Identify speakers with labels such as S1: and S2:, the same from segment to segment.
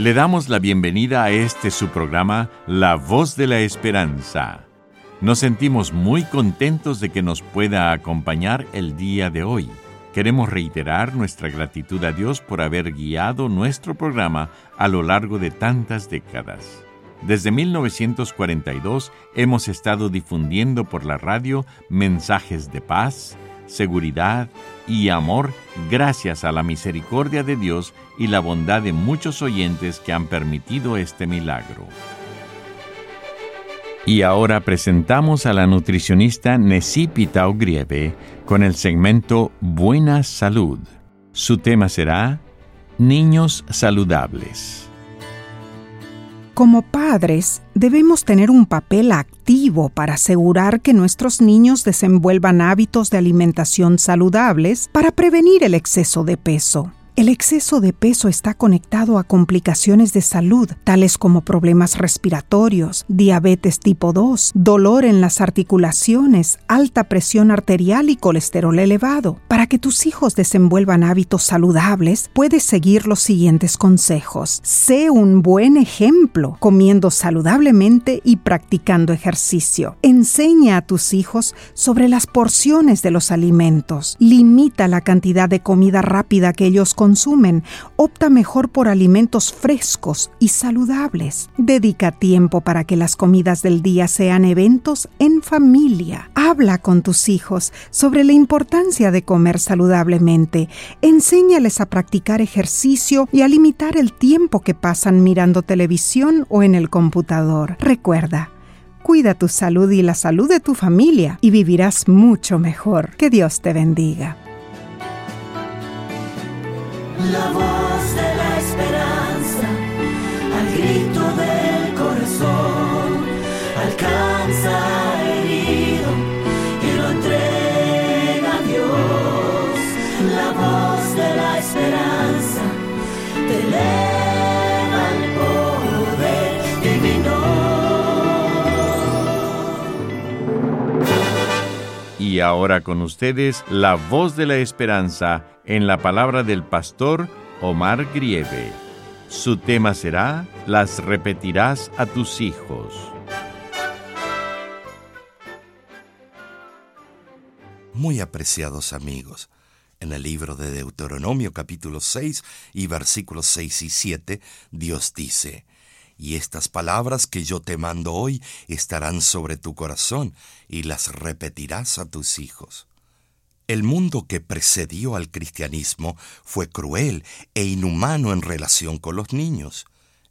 S1: Le damos la bienvenida a este su programa La Voz de la Esperanza. Nos sentimos muy contentos de que nos pueda acompañar el día de hoy. Queremos reiterar nuestra gratitud a Dios por haber guiado nuestro programa a lo largo de tantas décadas. Desde 1942 hemos estado difundiendo por la radio mensajes de paz, seguridad y amor gracias a la misericordia de Dios y la bondad de muchos oyentes que han permitido este milagro. Y ahora presentamos a la nutricionista Necipita Ogrieve con el segmento Buena Salud. Su tema será Niños Saludables.
S2: Como padres, debemos tener un papel activo para asegurar que nuestros niños desenvuelvan hábitos de alimentación saludables para prevenir el exceso de peso. El exceso de peso está conectado a complicaciones de salud, tales como problemas respiratorios, diabetes tipo 2, dolor en las articulaciones, alta presión arterial y colesterol elevado. Para que tus hijos desenvuelvan hábitos saludables, puedes seguir los siguientes consejos. Sé un buen ejemplo, comiendo saludablemente y practicando ejercicio. Enseña a tus hijos sobre las porciones de los alimentos. Limita la cantidad de comida rápida que ellos consumen consumen, opta mejor por alimentos frescos y saludables. Dedica tiempo para que las comidas del día sean eventos en familia. Habla con tus hijos sobre la importancia de comer saludablemente. Enséñales a practicar ejercicio y a limitar el tiempo que pasan mirando televisión o en el computador. Recuerda, cuida tu salud y la salud de tu familia y vivirás mucho mejor. Que Dios te bendiga.
S3: La voz de la esperanza, al grito del corazón, alcanza herido y lo entrega a Dios. La voz de la esperanza te eleva el poder divino.
S1: Y ahora con ustedes, la voz de la esperanza en la palabra del pastor Omar Grieve. Su tema será Las repetirás a tus hijos.
S4: Muy apreciados amigos, en el libro de Deuteronomio capítulo 6 y versículos 6 y 7, Dios dice, Y estas palabras que yo te mando hoy estarán sobre tu corazón y las repetirás a tus hijos. El mundo que precedió al cristianismo fue cruel e inhumano en relación con los niños.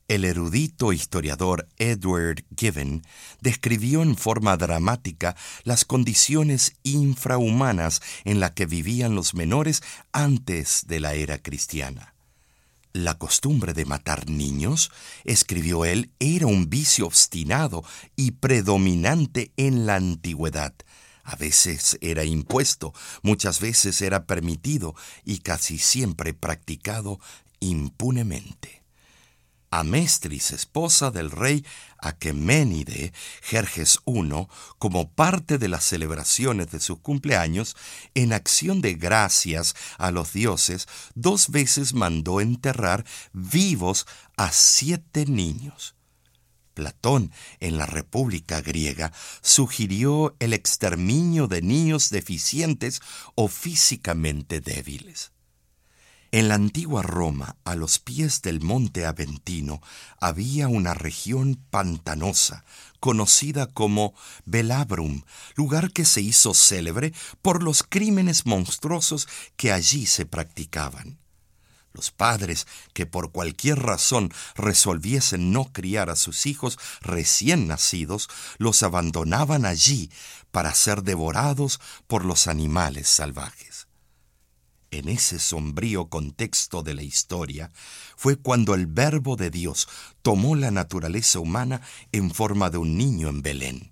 S4: El erudito historiador Edward Given describió en forma dramática las condiciones infrahumanas en las que vivían los menores antes de la era cristiana. La costumbre de matar niños, escribió él, era un vicio obstinado y predominante en la antigüedad, a veces era impuesto, muchas veces era permitido y casi siempre practicado impunemente. Amestris, esposa del rey Aqueménide, Jerjes I, como parte de las celebraciones de sus cumpleaños, en acción de gracias a los dioses, dos veces mandó enterrar vivos a siete niños. Platón, en la República griega, sugirió el exterminio de niños deficientes o físicamente débiles. En la antigua Roma, a los pies del monte Aventino, había una región pantanosa, conocida como Velabrum, lugar que se hizo célebre por los crímenes monstruosos que allí se practicaban. Los padres que por cualquier razón resolviesen no criar a sus hijos recién nacidos, los abandonaban allí para ser devorados por los animales salvajes. En ese sombrío contexto de la historia fue cuando el Verbo de Dios tomó la naturaleza humana en forma de un niño en Belén.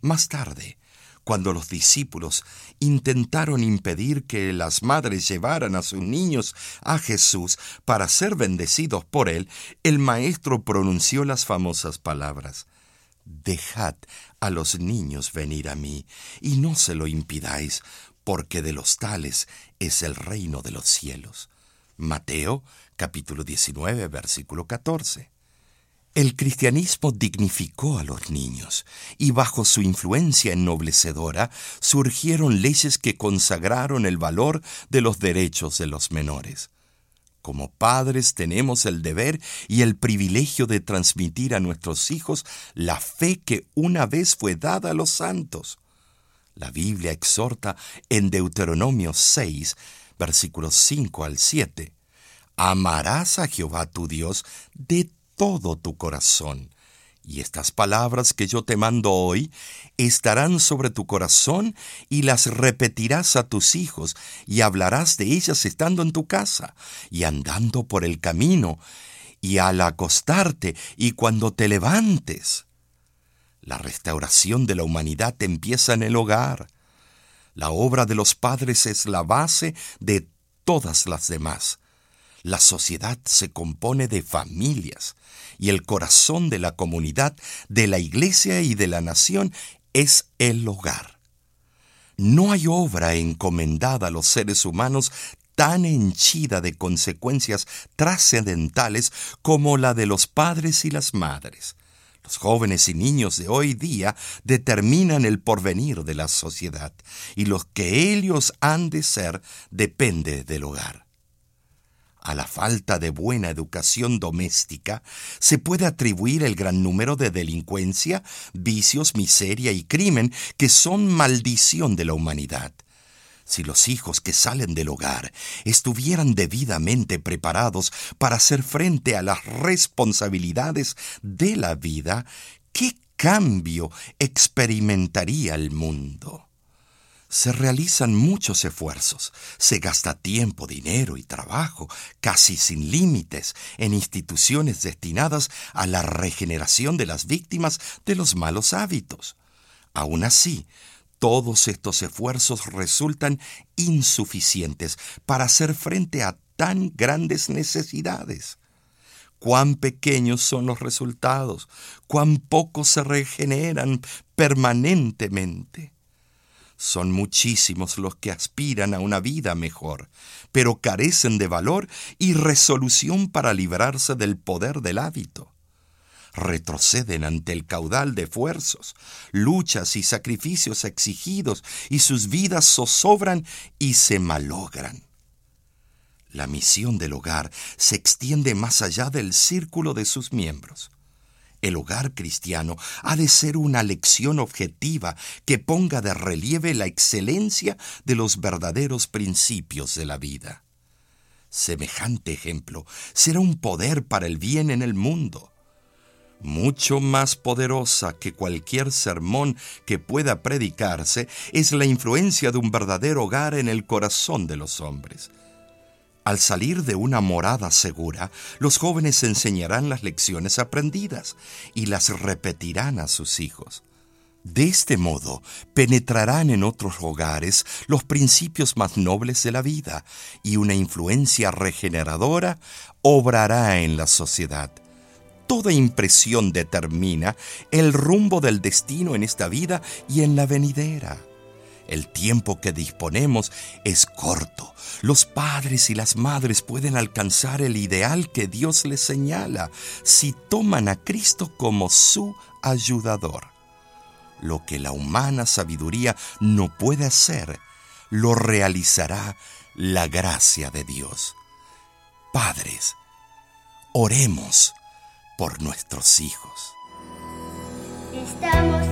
S4: Más tarde, cuando los discípulos intentaron impedir que las madres llevaran a sus niños a Jesús para ser bendecidos por él, el Maestro pronunció las famosas palabras, Dejad a los niños venir a mí, y no se lo impidáis, porque de los tales es el reino de los cielos. Mateo capítulo 19 versículo 14. El cristianismo dignificó a los niños y bajo su influencia ennoblecedora surgieron leyes que consagraron el valor de los derechos de los menores. Como padres tenemos el deber y el privilegio de transmitir a nuestros hijos la fe que una vez fue dada a los santos. La Biblia exhorta en Deuteronomio 6, versículos 5 al 7. Amarás a Jehová tu Dios de todo tu corazón. Y estas palabras que yo te mando hoy estarán sobre tu corazón y las repetirás a tus hijos y hablarás de ellas estando en tu casa y andando por el camino y al acostarte y cuando te levantes la restauración de la humanidad empieza en el hogar. La obra de los padres es la base de todas las demás. La sociedad se compone de familias y el corazón de la comunidad, de la iglesia y de la nación es el hogar. No hay obra encomendada a los seres humanos tan henchida de consecuencias trascendentales como la de los padres y las madres. Los jóvenes y niños de hoy día determinan el porvenir de la sociedad y lo que ellos han de ser depende del hogar. A la falta de buena educación doméstica se puede atribuir el gran número de delincuencia, vicios, miseria y crimen que son maldición de la humanidad. Si los hijos que salen del hogar estuvieran debidamente preparados para hacer frente a las responsabilidades de la vida, ¿qué cambio experimentaría el mundo? Se realizan muchos esfuerzos, se gasta tiempo, dinero y trabajo, casi sin límites, en instituciones destinadas a la regeneración de las víctimas de los malos hábitos. Aún así, todos estos esfuerzos resultan insuficientes para hacer frente a tan grandes necesidades. Cuán pequeños son los resultados, cuán pocos se regeneran permanentemente. Son muchísimos los que aspiran a una vida mejor, pero carecen de valor y resolución para librarse del poder del hábito retroceden ante el caudal de esfuerzos, luchas y sacrificios exigidos, y sus vidas zozobran y se malogran. La misión del hogar se extiende más allá del círculo de sus miembros. El hogar cristiano ha de ser una lección objetiva que ponga de relieve la excelencia de los verdaderos principios de la vida. Semejante ejemplo será un poder para el bien en el mundo mucho más poderosa que cualquier sermón que pueda predicarse, es la influencia de un verdadero hogar en el corazón de los hombres. Al salir de una morada segura, los jóvenes enseñarán las lecciones aprendidas y las repetirán a sus hijos. De este modo, penetrarán en otros hogares los principios más nobles de la vida y una influencia regeneradora obrará en la sociedad toda impresión determina el rumbo del destino en esta vida y en la venidera. El tiempo que disponemos es corto. Los padres y las madres pueden alcanzar el ideal que Dios les señala si toman a Cristo como su ayudador. Lo que la humana sabiduría no puede hacer, lo realizará la gracia de Dios. Padres, oremos por nuestros hijos.
S5: Estamos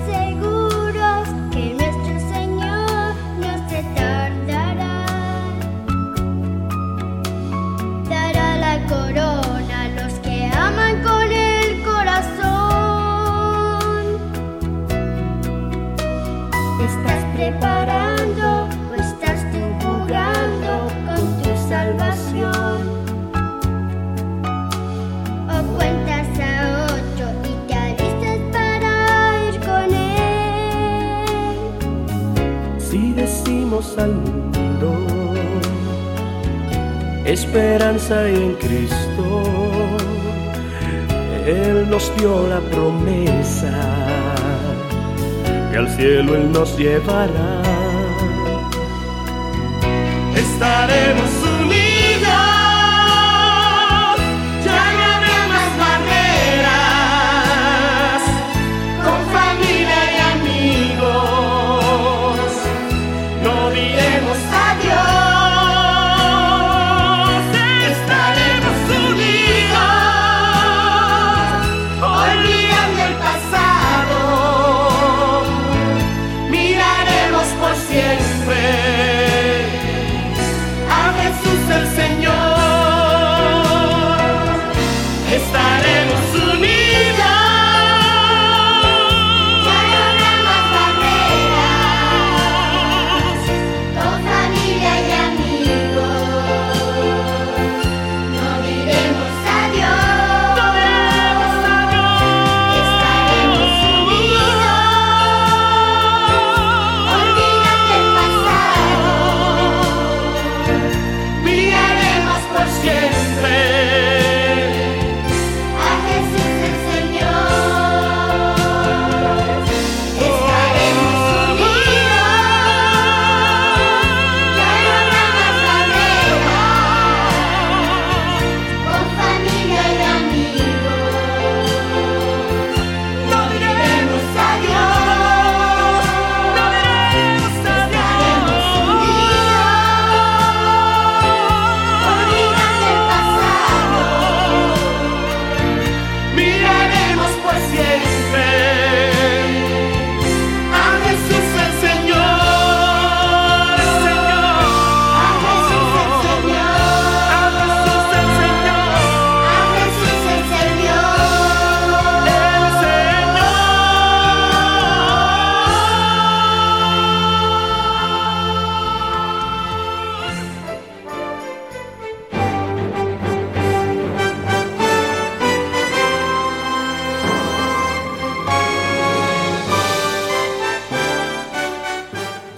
S6: venimos al mundo, esperanza en Cristo. Él nos dio la promesa que al cielo Él nos llevará. Estaremos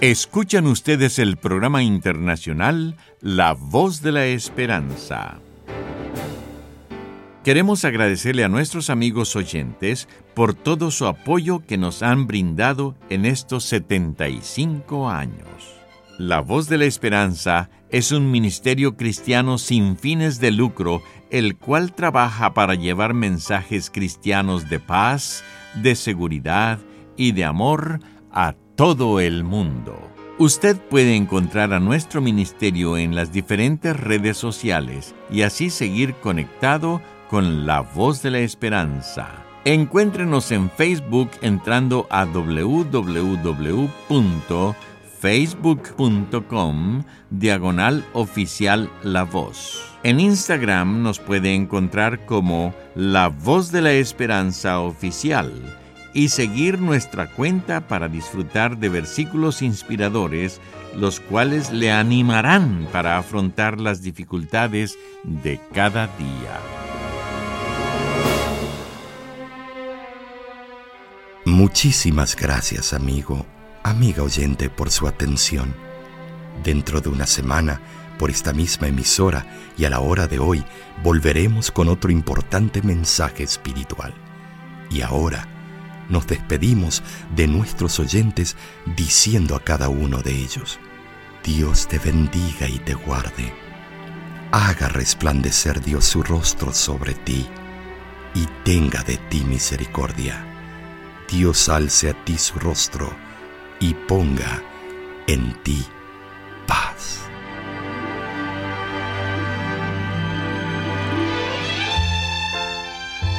S1: Escuchan ustedes el programa internacional La Voz de la Esperanza. Queremos agradecerle a nuestros amigos oyentes por todo su apoyo que nos han brindado en estos 75 años. La Voz de la Esperanza es un ministerio cristiano sin fines de lucro, el cual trabaja para llevar mensajes cristianos de paz, de seguridad y de amor a todo el mundo. Usted puede encontrar a nuestro ministerio en las diferentes redes sociales y así seguir conectado con la voz de la esperanza. Encuéntrenos en Facebook entrando a www.facebook.com diagonal oficial La Voz. En Instagram nos puede encontrar como La Voz de la Esperanza Oficial y seguir nuestra cuenta para disfrutar de versículos inspiradores, los cuales le animarán para afrontar las dificultades de cada día.
S4: Muchísimas gracias, amigo, amiga oyente, por su atención. Dentro de una semana, por esta misma emisora y a la hora de hoy, volveremos con otro importante mensaje espiritual. Y ahora, nos despedimos de nuestros oyentes diciendo a cada uno de ellos, Dios te bendiga y te guarde. Haga resplandecer Dios su rostro sobre ti y tenga de ti misericordia. Dios alce a ti su rostro y ponga en ti